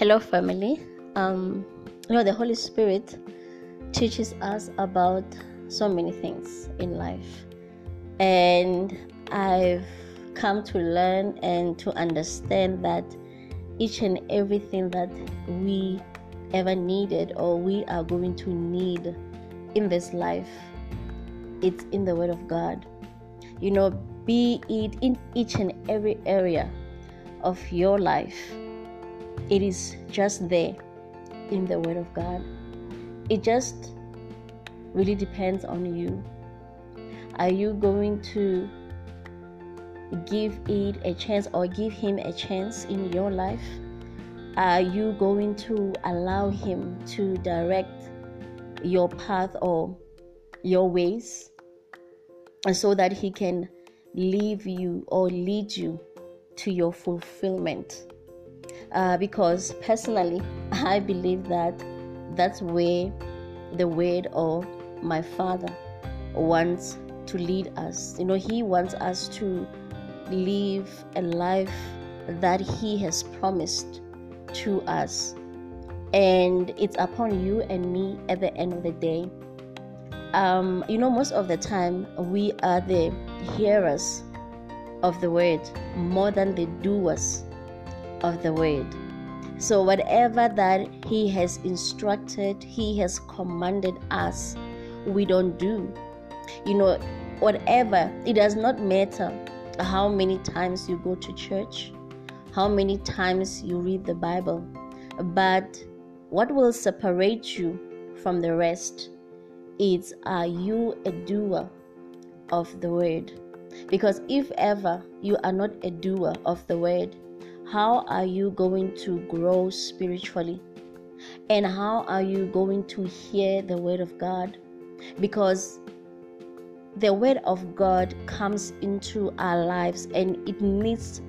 Hello, family. Um, you know, the Holy Spirit teaches us about so many things in life, and I've come to learn and to understand that each and everything that we ever needed or we are going to need in this life it's in the word of god you know be it in each and every area of your life it is just there in the word of god. It just really depends on you. Are you going to give it a chance or give him a chance in your life? Are you going to allow him to direct your path or your ways so that he can leave you or lead you to your fulfillment uh, because personally i believe that that's where the word of my father wants to lead us. You know he wants us to live a life that he has promised to us. And it's upon you and me at the end of the day. Um, you know most of the time we are the hearers of the word more than the doers of the word so whatever that he has instructed he has commanded us we don't do you know whatever it does not matter how many times you go to church how many times you read the bible but what will separate you from the rest is are you a doer of the word? Because if ever you are not a doer of the word, how are you going to grow spiritually? And how are you going to hear the word of God? Because the word of God comes into our lives and it needs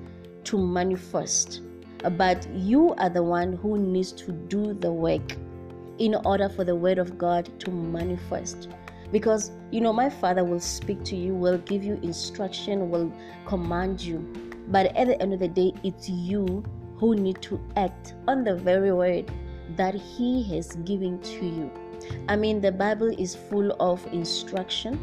to manifest but you are the one who needs to do the work in order for the word of God to manifest. Because you know, my father will speak to you, will give you instruction, will command you, but at the end of the day, it's you who need to act on the very word that he has given to you. I mean, the Bible is full of instruction,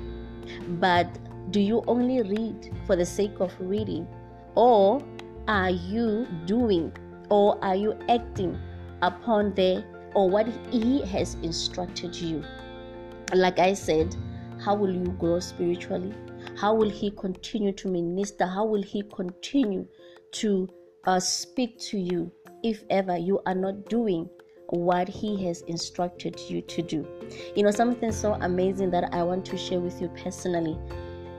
but do you only read for the sake of reading? Or are you doing or are you acting upon the or what he has instructed you like i said how will you grow spiritually how will he continue to minister how will he continue to uh, speak to you if ever you are not doing what he has instructed you to do you know something so amazing that i want to share with you personally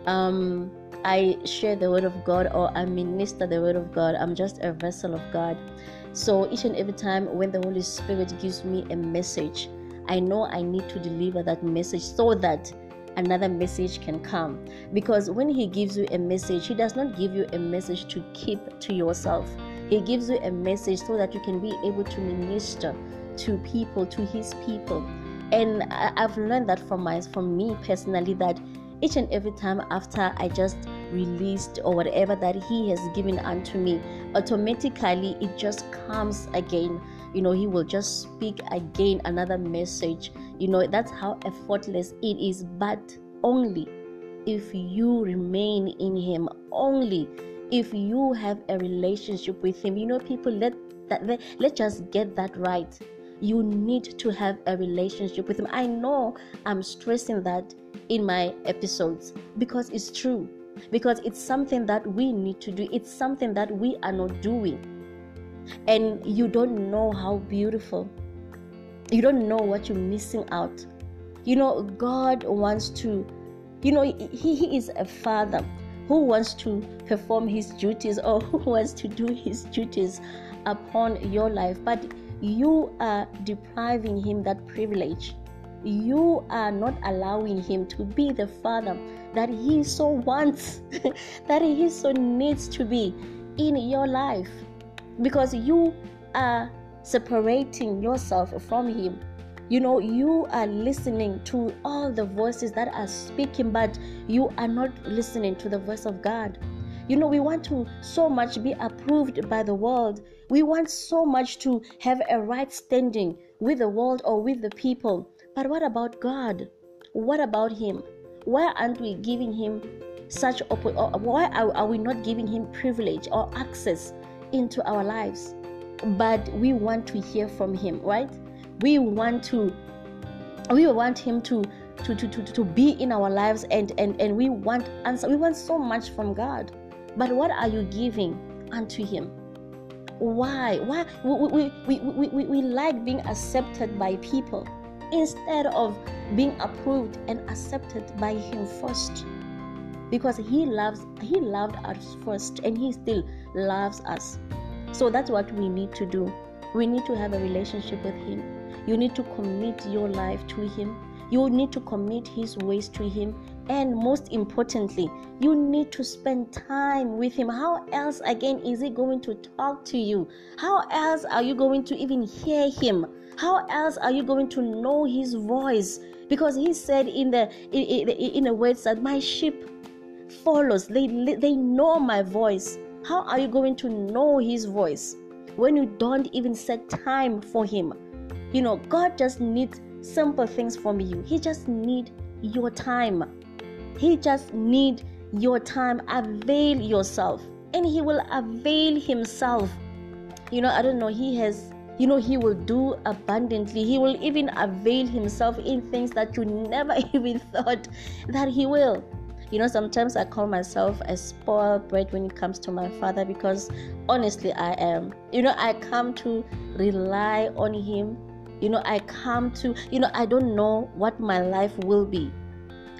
um I share the word of God or I minister the word of God. I'm just a vessel of God. So each and every time when the Holy Spirit gives me a message, I know I need to deliver that message so that another message can come. Because when He gives you a message, He does not give you a message to keep to yourself. He gives you a message so that you can be able to minister to people, to His people. And I've learned that from my, from me personally that each and every time after I just released or whatever that He has given unto me, automatically it just comes again. You know, He will just speak again another message. You know, that's how effortless it is, but only if you remain in Him, only if you have a relationship with Him. You know, people let that let's just get that right. You need to have a relationship with Him. I know I'm stressing that in my episodes because it's true because it's something that we need to do it's something that we are not doing and you don't know how beautiful. You don't know what you're missing out. You know god wants to you know he, he is a father who wants to perform his duties or who wants to do his duties upon your life. But you are depriving him that privilege. You are not allowing him to be the father that he so wants, that he so needs to be in your life because you are separating yourself from him. You know, you are listening to all the voices that are speaking, but you are not listening to the voice of God. You know, we want to so much be approved by the world. We want so much to have a right standing with the world or with the people. But what about God? What about Him? Why aren't we giving Him such oppo- why are, are we not giving Him privilege or access into our lives? But we want to hear from Him, right? We want to we want Him to to, to, to, to be in our lives and, and, and we want answer. We want so much from God. But what are you giving unto Him? Why? Why? We, we, we, we, we like being accepted by people instead of being approved and accepted by Him first. Because He loves He loved us first and He still loves us. So that's what we need to do. We need to have a relationship with Him. You need to commit your life to Him you need to commit His ways to Him. And most importantly, you need to spend time with Him. How else, again, is He going to talk to you? How else are you going to even hear Him? How else are you going to know His voice? Because He said in the in, in the words that my sheep follows, they they know my voice. How are you going to know His voice when you don't even set time for Him? You know, God just needs simple things from you. He just need your time. He just need your time. Avail yourself. And he will avail himself. You know, I don't know, he has you know he will do abundantly he will even avail himself in things that you never even thought that he will you know sometimes i call myself a spoiled brat when it comes to my father because honestly i am. You know i come to rely on him. You know i come to you know i don't know what my life will be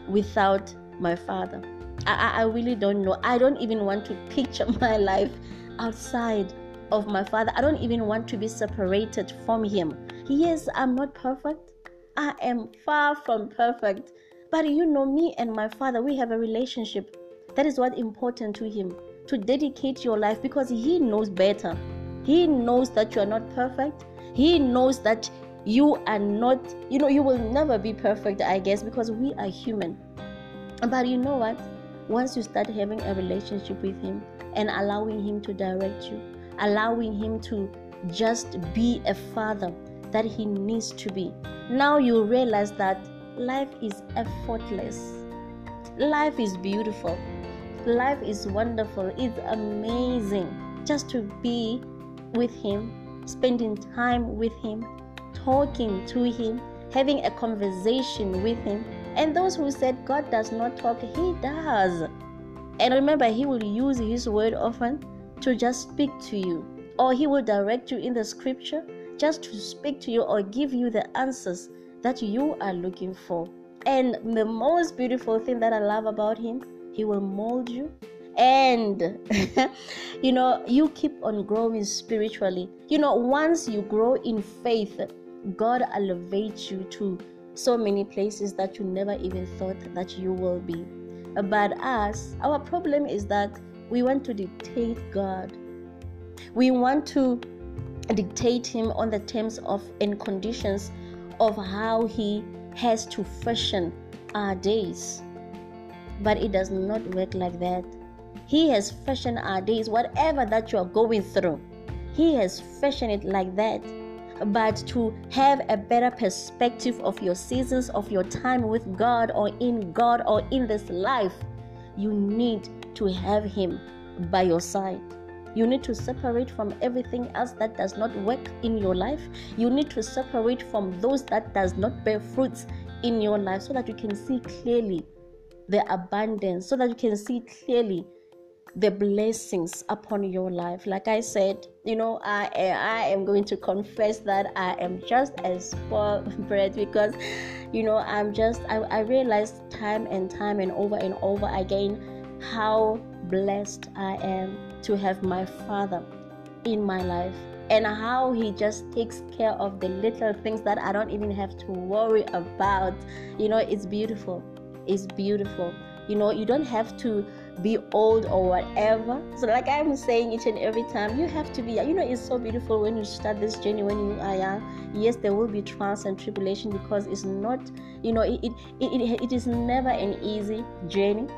without my father. I, I really don't know. I don't even want to picture my life outside of my father. I don't even want to be separated from him. Yes i'm not perfect. I am far from perfect but you know me and my father we have a relationship that is what important to him to dedicate your life because he knows better. He knows that you are not perfect. He knows that you are not you know you will never be perfect i guess because we are human. But you know what? Once you start having a relationship with him and allowing him to direct you allowing him to just be a father that he needs to be now you realize that life is effortless life is beautiful life is wonderful it's amazing just to be with him spending time with him talking to Him, having a conversation with Him. And those who said God does not talk, He does. And remember, He will use His word often to just speak to you, or He will direct you in the scripture just to speak to you or give you the answers that you are looking for. And the most beautiful thing that I love about Him, He will mold you and you know you keep on growing spiritually you know once you grow in faith God elevates you to so many places that you never even thought that you will be. But us, our problem is that we want to dictate God. We want to dictate Him on the terms of and conditions of how He has to fashion our days. But it does not work like that. He has fashioned our days, whatever that you are going through. He has fashioned it like that but to have a better perspective of your seasons of your time with God or in God or in this life, you need to have Him by your side. You need to separate from everything else that does not work in your life. You need to separate from those that does not bear fruits in your life so that you can see clearly the abundance, so that you can see clearly the blessings upon your life. Like I said, you know, I I am going to confess that I am just as spoiled bread because, you know, I'm just I, I realized time and time and over and over again how blessed I am to have my father in my life and how he just takes care of the little things that I don't even have to worry about. You know, it's beautiful. It's beautiful. You know, you don't have to be old or whatever. So, like I'm saying each and every time, you have to be, you know, it's so beautiful when you start this journey when you are young. Yes, there will be trials and tribulation because it's not, you know, it, it, it, it is never an easy journey.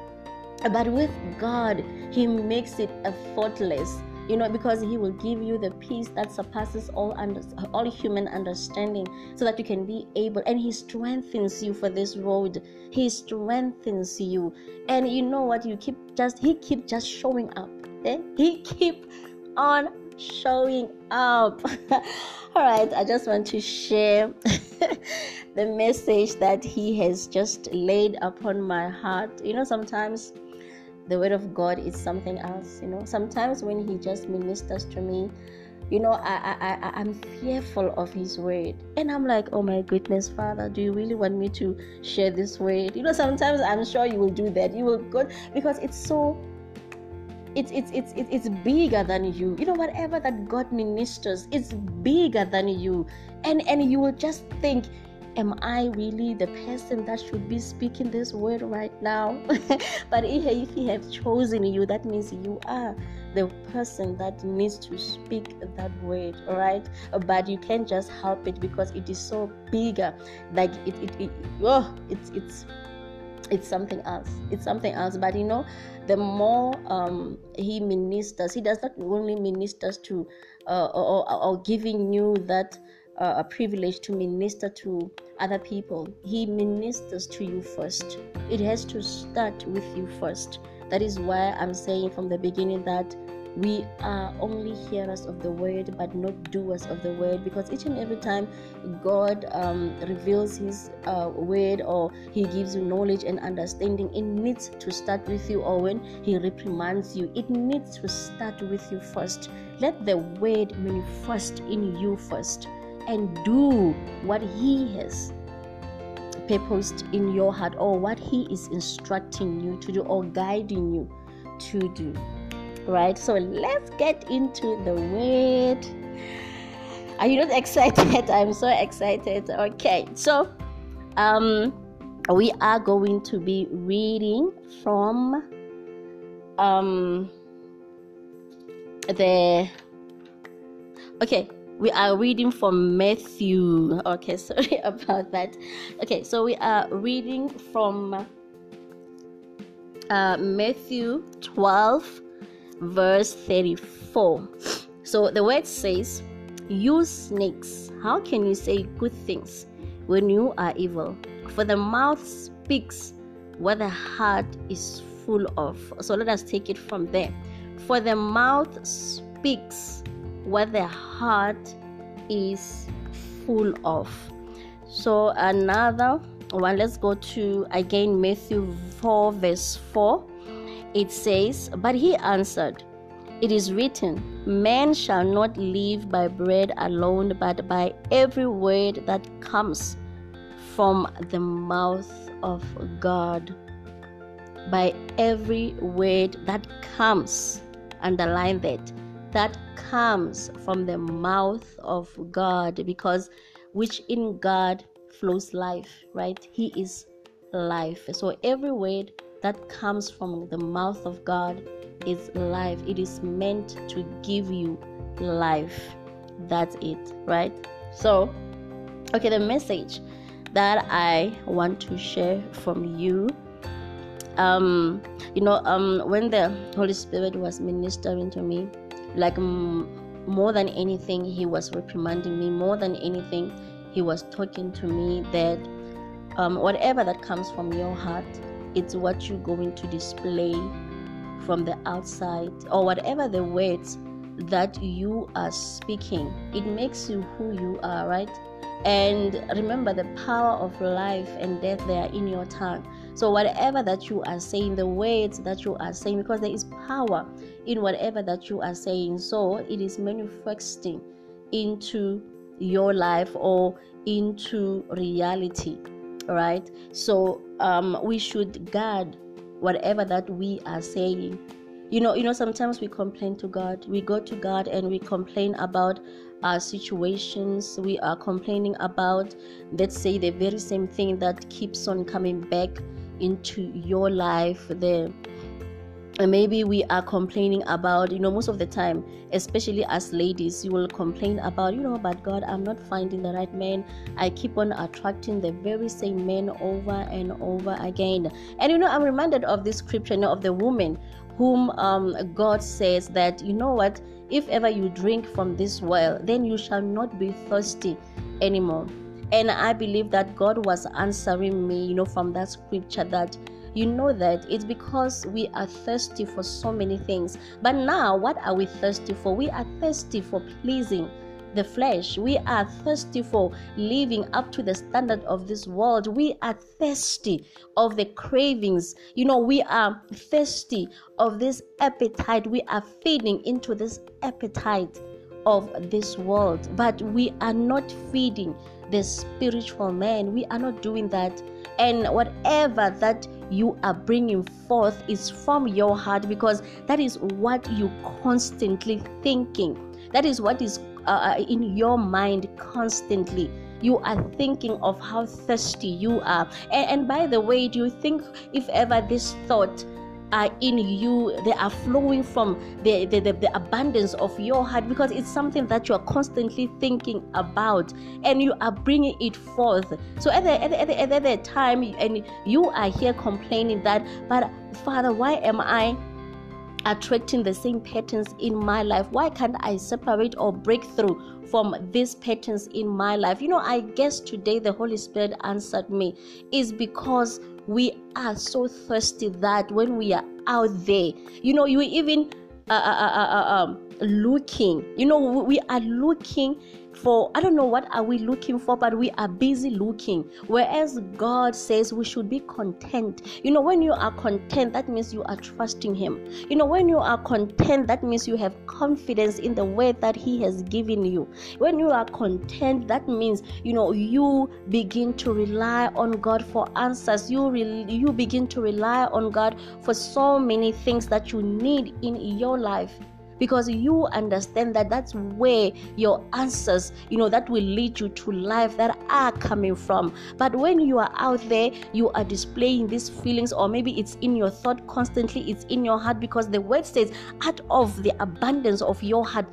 But with God, He makes it effortless you know because he will give you the peace that surpasses all under, all human understanding so that you can be able and he strengthens you for this road. He strengthens you. And you know what? You keep just he keep just showing up eh? he keep on showing up. All right i just want to share the message that he has just laid upon my heart. You know sometimes the word of God is something else. You know, sometimes when He just ministers to me, you know, I, I, I, I'm fearful of His word. And I'm like, oh my goodness, Father, do you really want me to share this word? You know, sometimes I'm sure you will do that. You will go, because it's so it's it's it's it's bigger than you you know whatever that god ministers it's bigger than you and and you will just think am I really the person that should be speaking this word right now? but if He have chosen you, that means you are the person that needs to speak that word, right? But you can't just help it because it is so bigger. Like it, it, it oh, it's it's it's something else. It's something else. But you know, the more um, he ministers, he does not only ministers to uh, or, or, or giving you that uh, a privilege to minister to other people. He ministers to you first. It has to start with you first. That is why I'm saying from the beginning that we are only hearers of the word but not doers of the word because each and every time god um, reveals his uh, word or he gives you knowledge and understanding it needs to start with you or when he reprimands you it needs to start with you first let the word manifest in you first and do what He has purposed in your heart or what He is instructing you to do or guiding you to do. Right? So let's get into the word. Are you not excited? I'm so excited. Okay, so um we are going to be reading from um the okay we are reading from Matthew. Okay, sorry about that. Okay, so we are reading from uh, Matthew 12, verse 34. So the word says, You snakes, how can you say good things when you are evil? For the mouth speaks what the heart is full of. So let us take it from there. For the mouth speaks what the heart is full of. So, another one, let's go to again Matthew 4, verse 4. It says, But he answered, It is written, Man shall not live by bread alone, but by every word that comes from the mouth of God. By every word that comes, underline that that comes from the mouth of God because which in God flows life, right? He is life. So every word that comes from the mouth of God is life. It is meant to give you life. That's it, right? So, okay, the message that I want to share from you um you know um when the holy spirit was ministering to me like m- more than anything he was reprimanding me. More than anything he was talking to me that um, whatever that comes from your heart it's what you're going to display from the outside or whatever the words that you are speaking. It makes you who you are right? And remember the power of life and death they are in your tongue so whatever that you are saying the words that you are saying because there is power in whatever that you are saying. So it is manifesting into your life or into reality, right? So um, we should guard whatever that we are saying. You know, you know, sometimes we complain to God. We go to God and we complain about our situations. We are complaining about, let's say, the very same thing that keeps on coming back into your life. The and maybe we are complaining about you know most of the time especially as ladies you will complain about you know but god i'm not finding the right man. I keep on attracting the very same men over and over again. And you know i'm reminded of this scripture you know, of the woman whom um, god says that you know what? If ever you drink from this well then you shall not be thirsty anymore and i believe that god was answering me you know from that scripture that you know that it's because we are thirsty for so many things. But now, what are we thirsty for? We are thirsty for pleasing the flesh. We are thirsty for living up to the standard of this world. We are thirsty of the cravings. You know, we are thirsty of this appetite. We are feeding into this appetite of this world, but we are not feeding the spiritual man. We are not doing that. And whatever that you are bringing forth is from your heart because that is what you constantly thinking that is what is uh, uh, in your mind constantly you are thinking of how thirsty you are and, and by the way do you think if ever this thought are in you they are flowing from the, the, the, the, abundance of your heart because it's something that you are constantly thinking about and you are bringing it forth. So at the, at the, at the, at the time and you are here complaining that but father why am i attracting the same patterns in my life? Why can't i separate or break through from these patterns in my life? You know i guess today the holy spirit answered me is because we are so thirsty that when we are out there, you know, you even uh, uh, uh, uh, um, looking, you know, we are looking for i don't know what are we looking for but we are busy looking. Whereas god says we should be content. You know when you are content that means you are trusting him. You know when you are content that means you have confidence in the way that he has given you. When you are content that means you know you begin to rely on god for answers. You re- you begin to rely on god for so many things that you need in your life because you understand that that's where your answers, you know, that will lead you to life that are coming from. But when you are out there, you are displaying these feelings, or maybe it's in your thought constantly, it's in your heart because the word says, out of the abundance of your heart,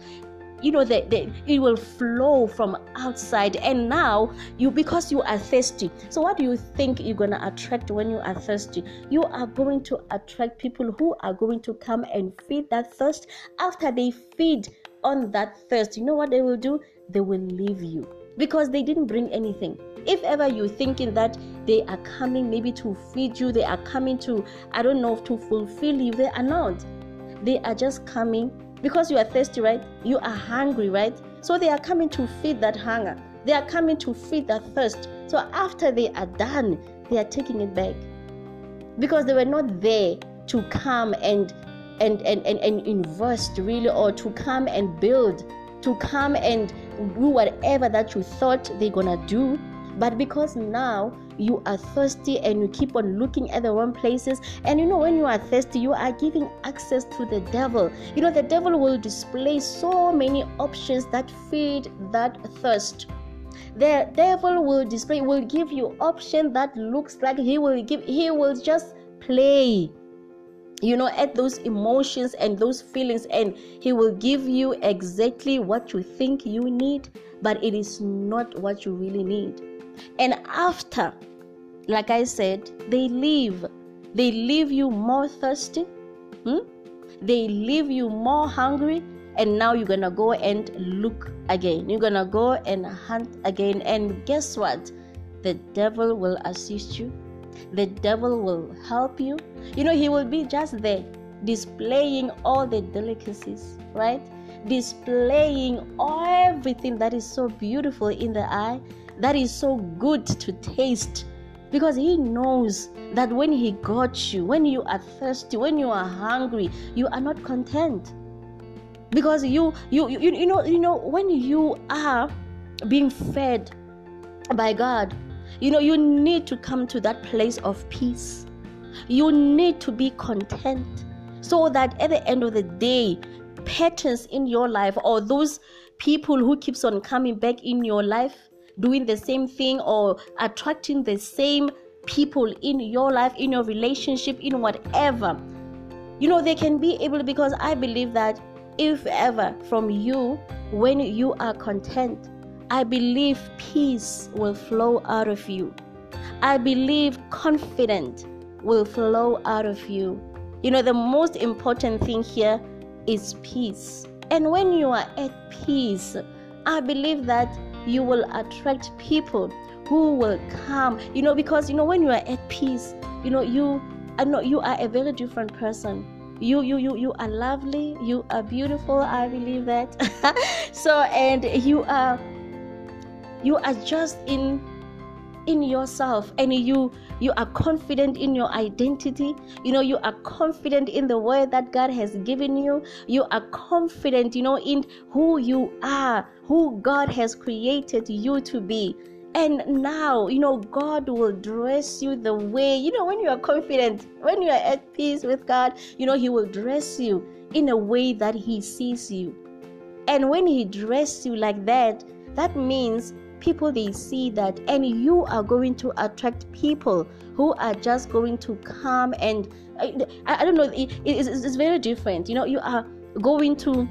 you know that it will flow from outside. And now you because you are thirsty so what do you think you're going to attract when you are thirsty? You are going to attract people who are going to come and feed that thirst. After they feed on that thirst you know what they will do? They will leave you because they didn't bring anything. If ever you're thinking that they are coming maybe to feed you they are coming to i don't know to fulfill you they are not. They are just coming because you are thirsty, right? You are hungry, right? So they are coming to feed that hunger. They are coming to feed that thirst. So after they are done, they are taking it back. Because they were not there to come and and, and, and, and invest really or to come and build, to come and do whatever that you thought they're gonna do. But because now you are thirsty and you keep on looking at the wrong places. And you know, when you are thirsty, you are giving access to the devil. You know, the devil will display so many options that feed that thirst the devil will display will give you option that looks like he will give he will just play you know at those emotions and those feelings and he will give you exactly what you think you need but it is not what you really need and after like I said, they leave. They leave you more thirsty. Hmm? They leave you more hungry. And now you're going to go and look again. You're going to go and hunt again. And guess what? The devil will assist you. The devil will help you. You know, he will be just there displaying all the delicacies, right? Displaying everything that is so beautiful in the eye, that is so good to taste because he knows that when he got you when you are thirsty when you are hungry you are not content because you you you, you know you know when you are being fed by god you know you need to come to that place of peace you need to be content so that at the end of the day patterns in your life or those people who keeps on coming back in your life doing the same thing or attracting the same people in your life, in your relationship, in whatever. you know they can be able because i believe that if ever from you when you are content i believe peace will flow out of you i believe confidence will flow out of you you know the most important thing here is peace and when you are at peace i believe that you will attract people who will come you know because you know when you are at peace you know you I know you are a very different person. You you you you are lovely. You are beautiful. I believe that. so and you are you are just in in yourself and you you are confident in your identity. You know you are confident in the word that god has given you. You are confident you know in who you are who god has created you to be. And now, you know, God will dress you the way, you know, when you are confident, when you are at peace with God, you know, He will dress you in a way that He sees you. And when He dresses you like that, that means people they see that, and you are going to attract people who are just going to come and I, I don't know, it, it's, it's very different. You know, you are going to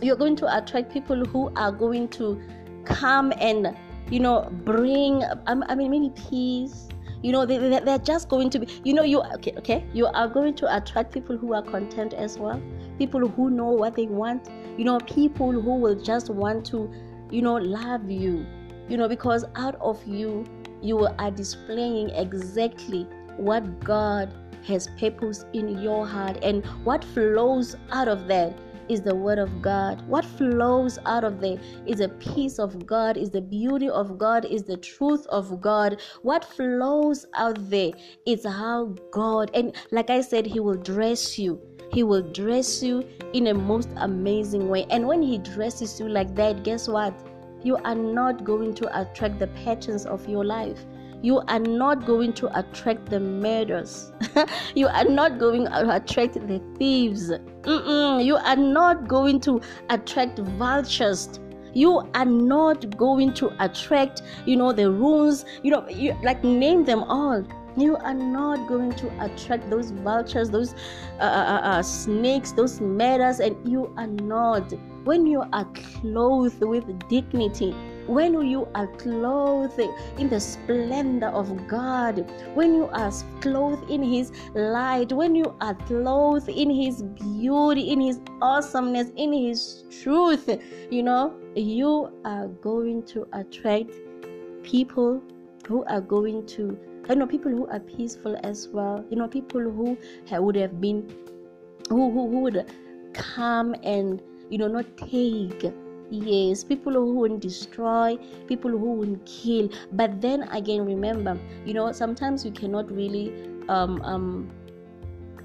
you're going to attract people who are going to come and you know bring um, i mean many peace. You know they, they're just going to be you know you okay okay you are going to attract people who are content as well. People who know what they want. You know people who will just want to you know love you you know because out of you you are displaying exactly what god has purpose in your heart and what flows out of that is the word of God. What flows out of there is the peace of God, is the beauty of God, is the truth of God. What flows out there is how God, and like I said, He will dress you. He will dress you in a most amazing way. And when He dresses you like that, guess what? You are not going to attract the patterns of your life you are not going to attract the murders. you are not going to attract the thieves. Mm-mm. You are not going to attract vultures. You are not going to attract, you know, the runes. You know, you, like name them all. You are not going to attract those vultures, those uh, uh, uh, uh snakes, those murders, and you are not. When you are clothed with dignity, when you are clothed in the splendor of God, when you are clothed in His light, when you are clothed in His beauty, in His awesomeness, in His truth, you know, you are going to attract people who are going to, you know, people who are peaceful as well, you know, people who would have been, who, who, who would come and, you know, not take yes people who won't destroy people who won't kill. But then again remember you know sometimes you cannot really um, um,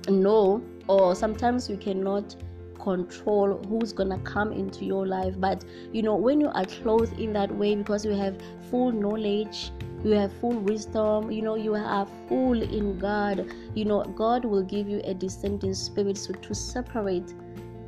know or sometimes you cannot control who's gonna come into your life but you know when you are clothed in that way because you have full knowledge you have full wisdom you know you are full in god you know god will give you a discerning spirit so to separate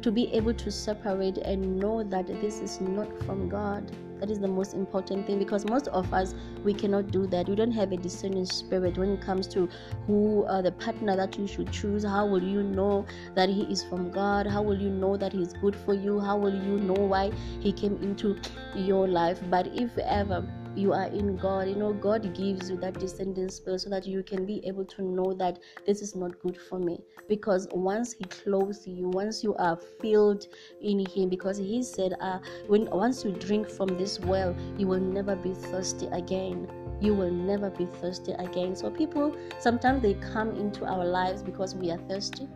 to be able to separate and know that this is not from God. That is the most important thing because most of us we cannot do that. We don't have a discerning spirit when it comes to who uh, the partner that you should choose. How will you know that he is from God? How will you know that he's good for you? How will you know why he came into your life? But if ever you are in God. You know, God gives you that discerning spirit so that you can be able to know that this is not good for me. Because once He clothes you, once you are filled in Him, because He said, uh, when once you drink from this well, you will never be thirsty again you will never be thirsty again. So, people sometimes they come into our lives because we are thirsty,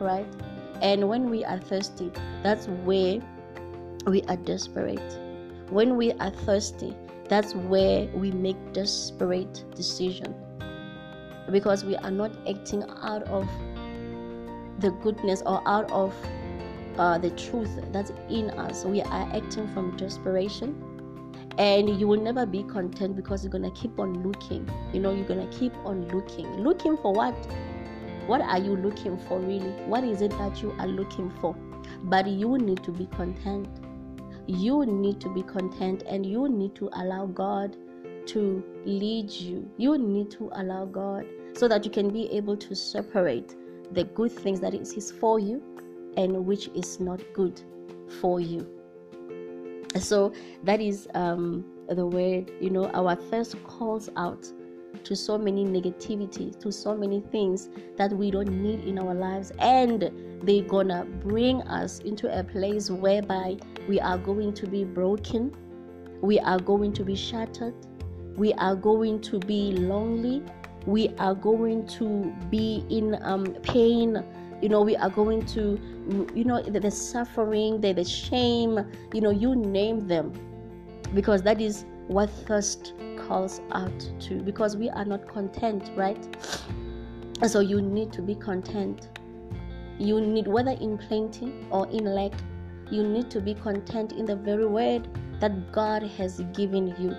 right? And when we are thirsty, that's where we are desperate. When we are thirsty, that's where we make desperate decision. Because we are not acting out of the goodness or out of uh, the truth that's in us. We are acting from desperation. And you will never be content because you're gonna keep on looking. You know you're gonna keep on looking. Looking for what? What are you looking for really? What is it that you are looking for? But you need to be content you need to be content and you need to allow God to lead you. You need to allow God so that you can be able to separate the good things that is for you and which is not good for you. So that is um, the word, you know, our thirst calls out to so many negativity, to so many things that we don't need in our lives, and they're gonna bring us into a place whereby we are going to be broken, we are going to be shattered, we are going to be lonely, we are going to be in um, pain. You know we are going to you know the, the suffering the, the shame you know you name them. Because that is what thirst calls out to. Because we are not content right? So you need to be content. You need whether in plenty or in lack you need to be content in the very word that god has given you.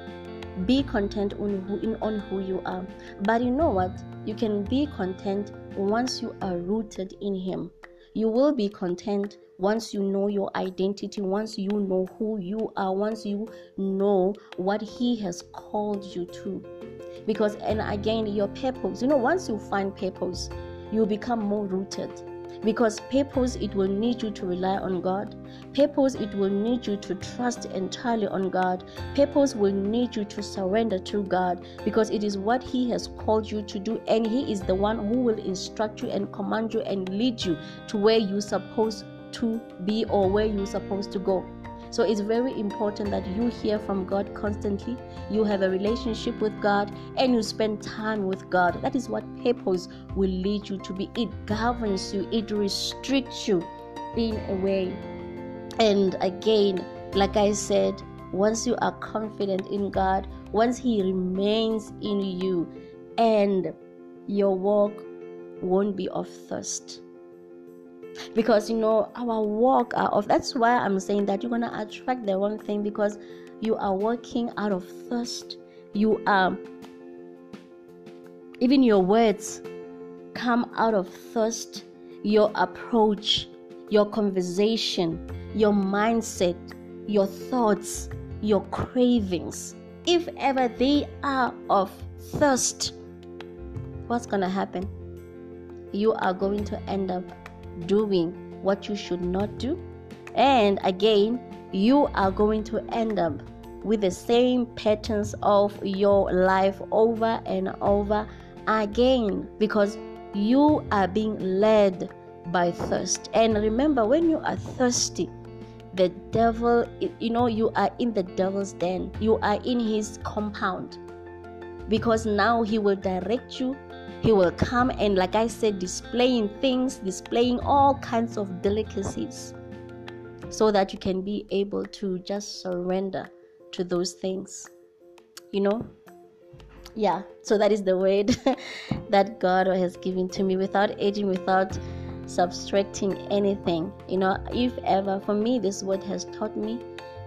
Be content on who, in, on who you are. But you know what? You can be content once you are rooted in him. You will be content once you know your identity once you know who you are once you know what he has called you to. Because and again your purpose you know once you find purpose you become more rooted because purpose it will need you to rely on god. Purpose it will need you to trust entirely on god. Purpose will need you to surrender to god because it is what he has called you to do and he is the one who will instruct you and command you and lead you to where you're supposed to be or where you're supposed to go so it's very important that you hear from God constantly, you have a relationship with God, and you spend time with God. That is what purpose will lead you to be. It governs you, it restricts you in a way. And again, like I said, once you are confident in God, once He remains in you, and your walk won't be of thirst because you know our walk are of that's why i'm saying that you're gonna attract the wrong thing because you are working out of thirst. You are even your words come out of thirst. Your approach your conversation your mindset your thoughts your cravings if ever they are of thirst what's gonna happen? You are going to end up doing what you should not do. And again, you are going to end up with the same patterns of your life over and over again because you are being led by thirst. And remember, when you are thirsty, the devil, you know, you are in the devil's den, you are in his compound because now he will direct you he will come and, like I said, displaying things, displaying all kinds of delicacies so that you can be able to just surrender to those things. You know? Yeah, so that is the word that God has given to me without aging, without subtracting anything. You know, if ever, for me, this word has taught me,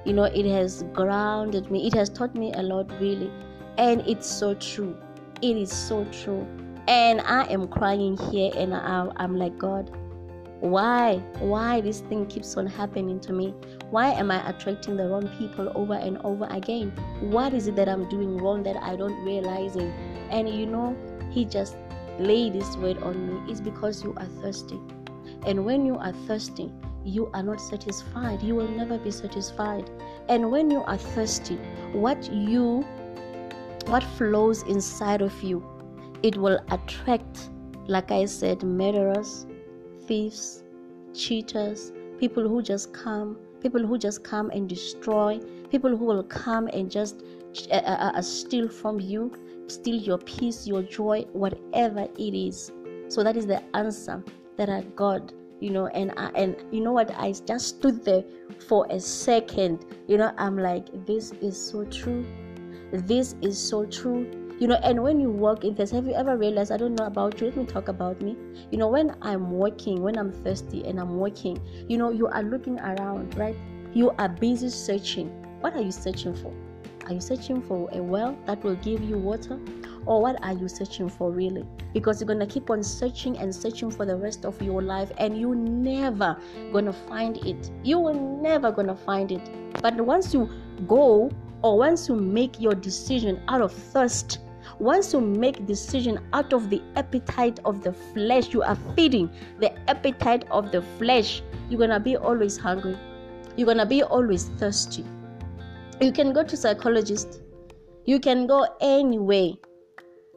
you know, it has grounded me, it has taught me a lot, really. And it's so true. It is so true and I am crying here and I, I'm like, God, why? Why this thing keeps on happening to me? Why am I attracting the wrong people over and over again? What is it that I'm doing wrong that I don't realize it? And you know, He just laid this word on me. It's because you are thirsty. And when you are thirsty, you are not satisfied. You will never be satisfied. And when you are thirsty, what you what flows inside of you it will attract, like I said, murderers, thieves, cheaters, people who just come, people who just come and destroy, people who will come and just uh, uh, uh, steal from you, steal your peace, your joy, whatever it is. So that is the answer that I got you know and I, and you know what? I just stood there for a second. You know i'm like this is so true. This is so true you know and when you work in this have you ever realized i don't know about you let me talk about me. You know when i'm working when i'm thirsty and i'm working you know you are looking around right? You are busy searching. What are you searching for? Are you searching for a well that will give you water? Or what are you searching for really? Because you're gonna keep on searching and searching for the rest of your life and you never gonna find it. You will never gonna find it. But once you go or once you make your decision out of thirst once you make decision out of the appetite of the flesh, you are feeding the appetite of the flesh, you're gonna be always hungry. You're gonna be always thirsty. You can go to psychologist. You can go anyway.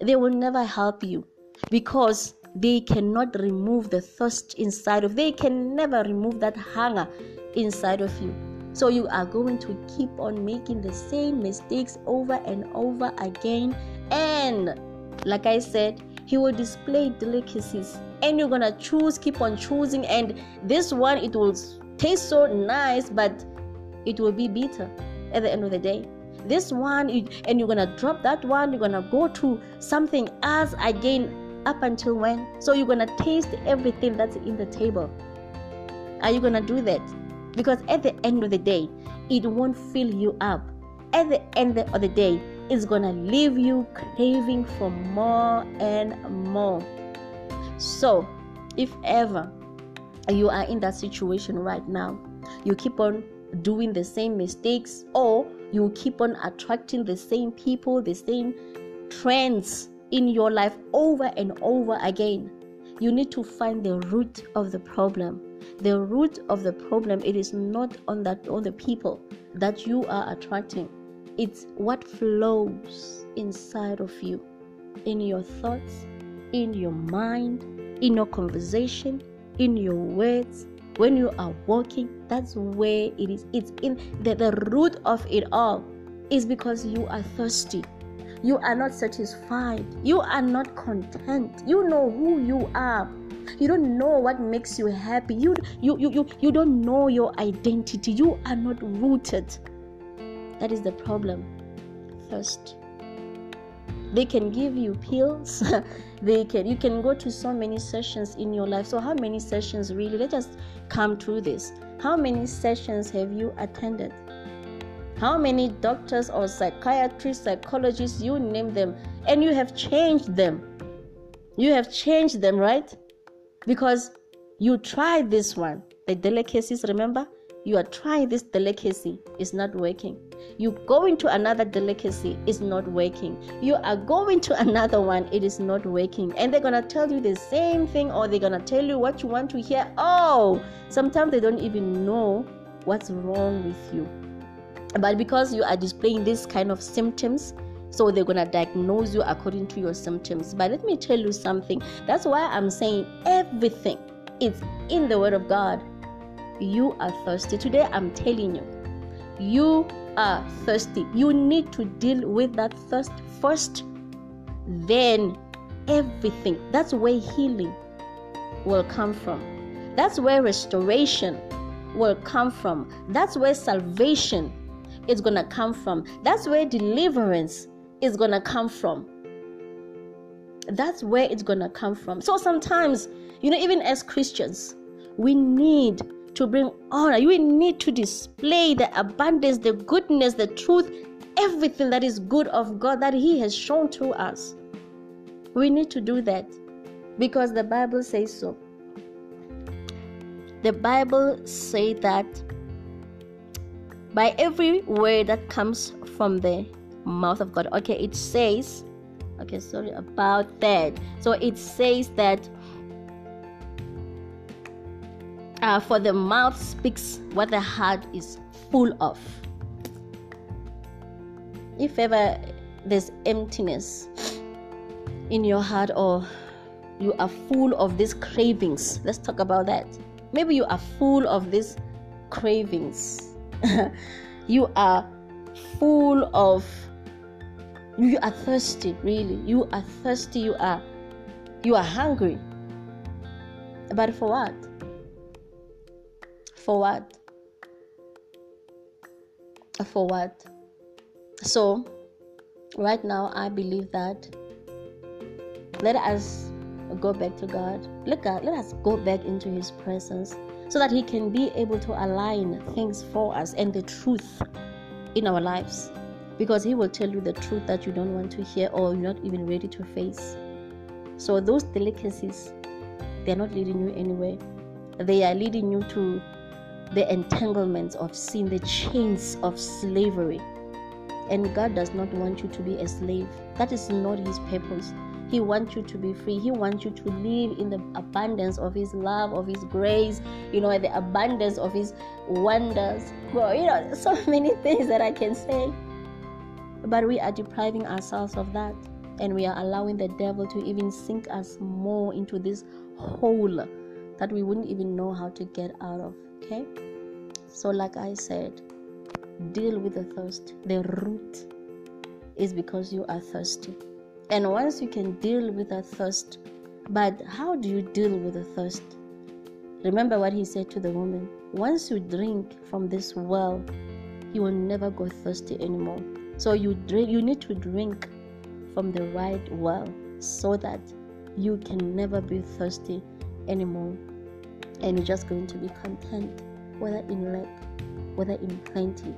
They will never help you because they cannot remove the thirst inside of they can never remove that hunger inside of you so you are going to keep on making the same mistakes over and over again and like i said he will display delicacies and you're gonna choose keep on choosing and this one it will taste so nice but it will be bitter at the end of the day this one and you're gonna drop that one you're gonna go to something else again up until when? So you're gonna taste everything that's in the table. Are you gonna do that? Because at the end of the day, it won't fill you up. At the end of the day, it's gonna leave you craving for more and more. So, if ever you are in that situation right now, you keep on doing the same mistakes, or you keep on attracting the same people, the same trends in your life over and over again. You need to find the root of the problem. The root of the problem it is not on that on the people that you are attracting. It's what flows inside of you, in your thoughts, in your mind, in your conversation, in your words, when you are walking that's where it is it's in the, the root of it all is because you are thirsty you are not satisfied. You are not content. You know who you are. You don't know what makes you happy. You, you, you, you, you don't know your identity. You are not rooted. That is the problem. First, they can give you pills. they can you can go to so many sessions in your life. So how many sessions really? Let us come to this. How many sessions have you attended? How many doctors or psychiatrists, psychologists, you name them, and you have changed them. You have changed them, right? Because you tried this one, the delicacies, remember? You are trying this delicacy, it's not working. You go into another delicacy, it's not working. You are going to another one, it is not working. And they're gonna tell you the same thing, or they're gonna tell you what you want to hear. Oh, sometimes they don't even know what's wrong with you but because you are displaying this kind of symptoms so they're to diagnose you according to your symptoms. But let me tell you something. That's why i'm saying everything is in the word of god. You are thirsty. Today i'm telling you you are thirsty. You need to deal with that thirst first then everything. That's where healing will come from. That's where restoration will come from. That's where salvation is going to come from. That's where deliverance is going to come from. That's where it's going to come from. So sometimes, you know, even as Christians, we need to bring honor. We need to display the abundance, the goodness, the truth, everything that is good of God that He has shown to us. We need to do that because the Bible says so. The Bible say that by every word that comes from the mouth of God. Okay, it says, okay, sorry about that. So it says that uh, for the mouth speaks what the heart is full of. If ever there's emptiness in your heart or you are full of these cravings, let's talk about that. Maybe you are full of these cravings you are full of you are thirsty really. You are thirsty you are you are hungry. But for what? For what? For what? So right now i believe that let us go back to god. Let god let us go back into his presence so that He can be able to align things for us and the truth in our lives. Because He will tell you the truth that you don't want to hear or you're not even ready to face. So, those delicacies, they're not leading you anywhere. They are leading you to the entanglements of sin, the chains of slavery. And God does not want you to be a slave. That is not His purpose. He wants you to be free. He wants you to live in the abundance of His love, of His grace, you know, the abundance of His wonders. Well, you know, so many things that I can say. But we are depriving ourselves of that. And we are allowing the devil to even sink us more into this hole that we wouldn't even know how to get out of. Okay? So, like I said, deal with the thirst. The root is because you are thirsty. And once you can deal with the thirst, but how do you deal with the thirst? Remember what he said to the woman once you drink from this well, you will never go thirsty anymore. So you drink you need to drink from the right well so that you can never be thirsty anymore. And you're just going to be content, whether in lack, whether in plenty,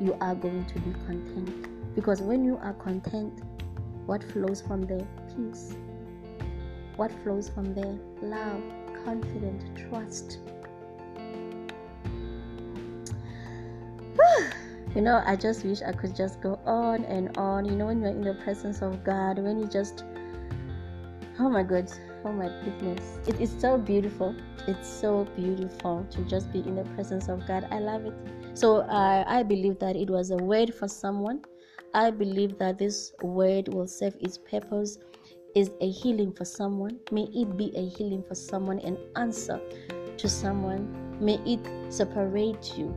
you are going to be content. Because when you are content, what flows from there? Peace. What flows from there? Love, confidence, trust. you know, I just wish I could just go on and on. You know, when you're in the presence of God, when you just, oh my God, oh my goodness, it is so beautiful. It's so beautiful to just be in the presence of God. I love it. So uh, I believe that it was a word for someone I believe that this word will serve its purpose is a healing for someone. May it be a healing for someone, an answer to someone. May it separate you.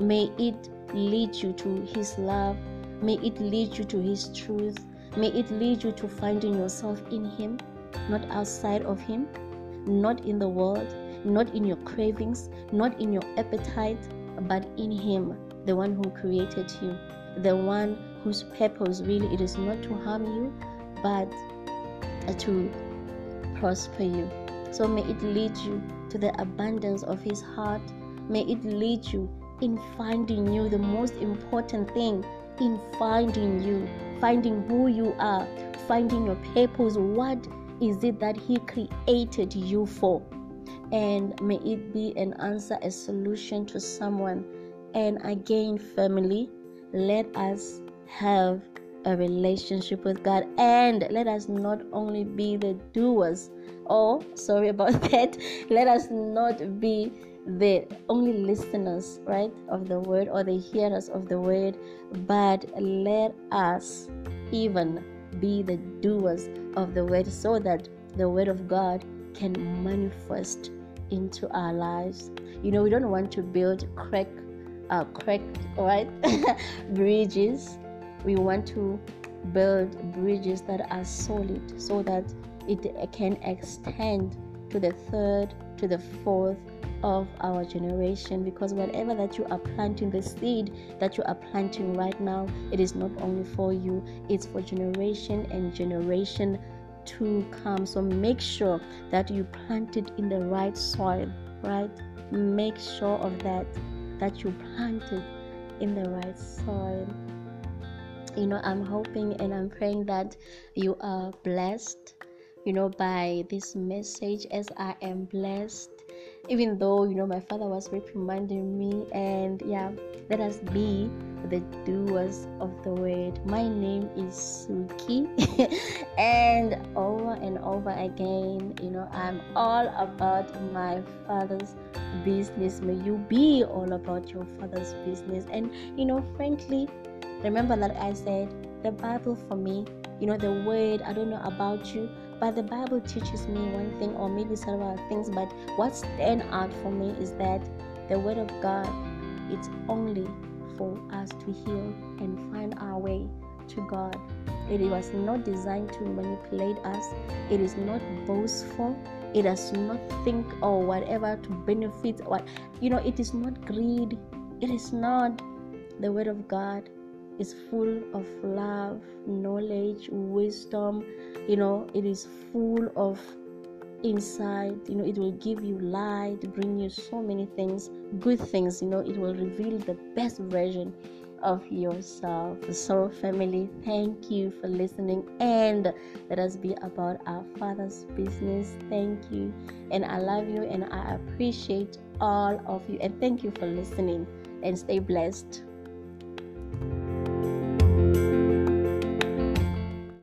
May it lead you to His love. May it lead you to His truth. May it lead you to finding yourself in Him, not outside of Him, not in the world, not in your cravings, not in your appetite, but in Him, the one who created you, the one whose purpose really it is not to harm you but uh, to prosper you. So may it lead you to the abundance of his heart. May it lead you in finding you the most important thing in finding you, finding who you are, finding your purpose. What is it that he created you for? And may it be an answer, a solution to someone. And again, family, let us have a relationship with God. And let us not only be the doers. Or sorry about that. Let us not be the only listeners right of the word or the hearers of the word. But let us even be the doers of the word so that the word of God can manifest into our lives. You know we don't want to build crack uh, crack right bridges we want to build bridges that are solid so that it can extend to the third, to the fourth of our generation because whatever that you are planting, the seed that you are planting right now, it is not only for you, it's for generation and generation to come. So make sure that you plant it in the right soil, right? Make sure of that, that you plant it in the right soil you know i'm hoping and i'm praying that you are blessed you know by this message as i am blessed. Even though you know my father was reprimanding me and yeah let us be the doers of the word. My name is suki. And over and over again you know i'm all about my father's business. May you be all about your father's business. And you know frankly Remember that I said the Bible for me, you know, the word, I don't know about you, but the Bible teaches me one thing or maybe several things. But what stand out for me is that the word of God, it's only for us to heal and find our way to God. It was not designed to manipulate us. It is not boastful. It does not think or whatever to benefit what you know, it is not greed. It is not the word of God is full of love, knowledge, wisdom. You know, it is full of insight. You know, it will give you light, bring you so many things, good things. You know, it will reveal the best version of yourself. So, family, thank you for listening and let us be about our Father's business. Thank you, and I love you, and I appreciate all of you, and thank you for listening. And stay blessed.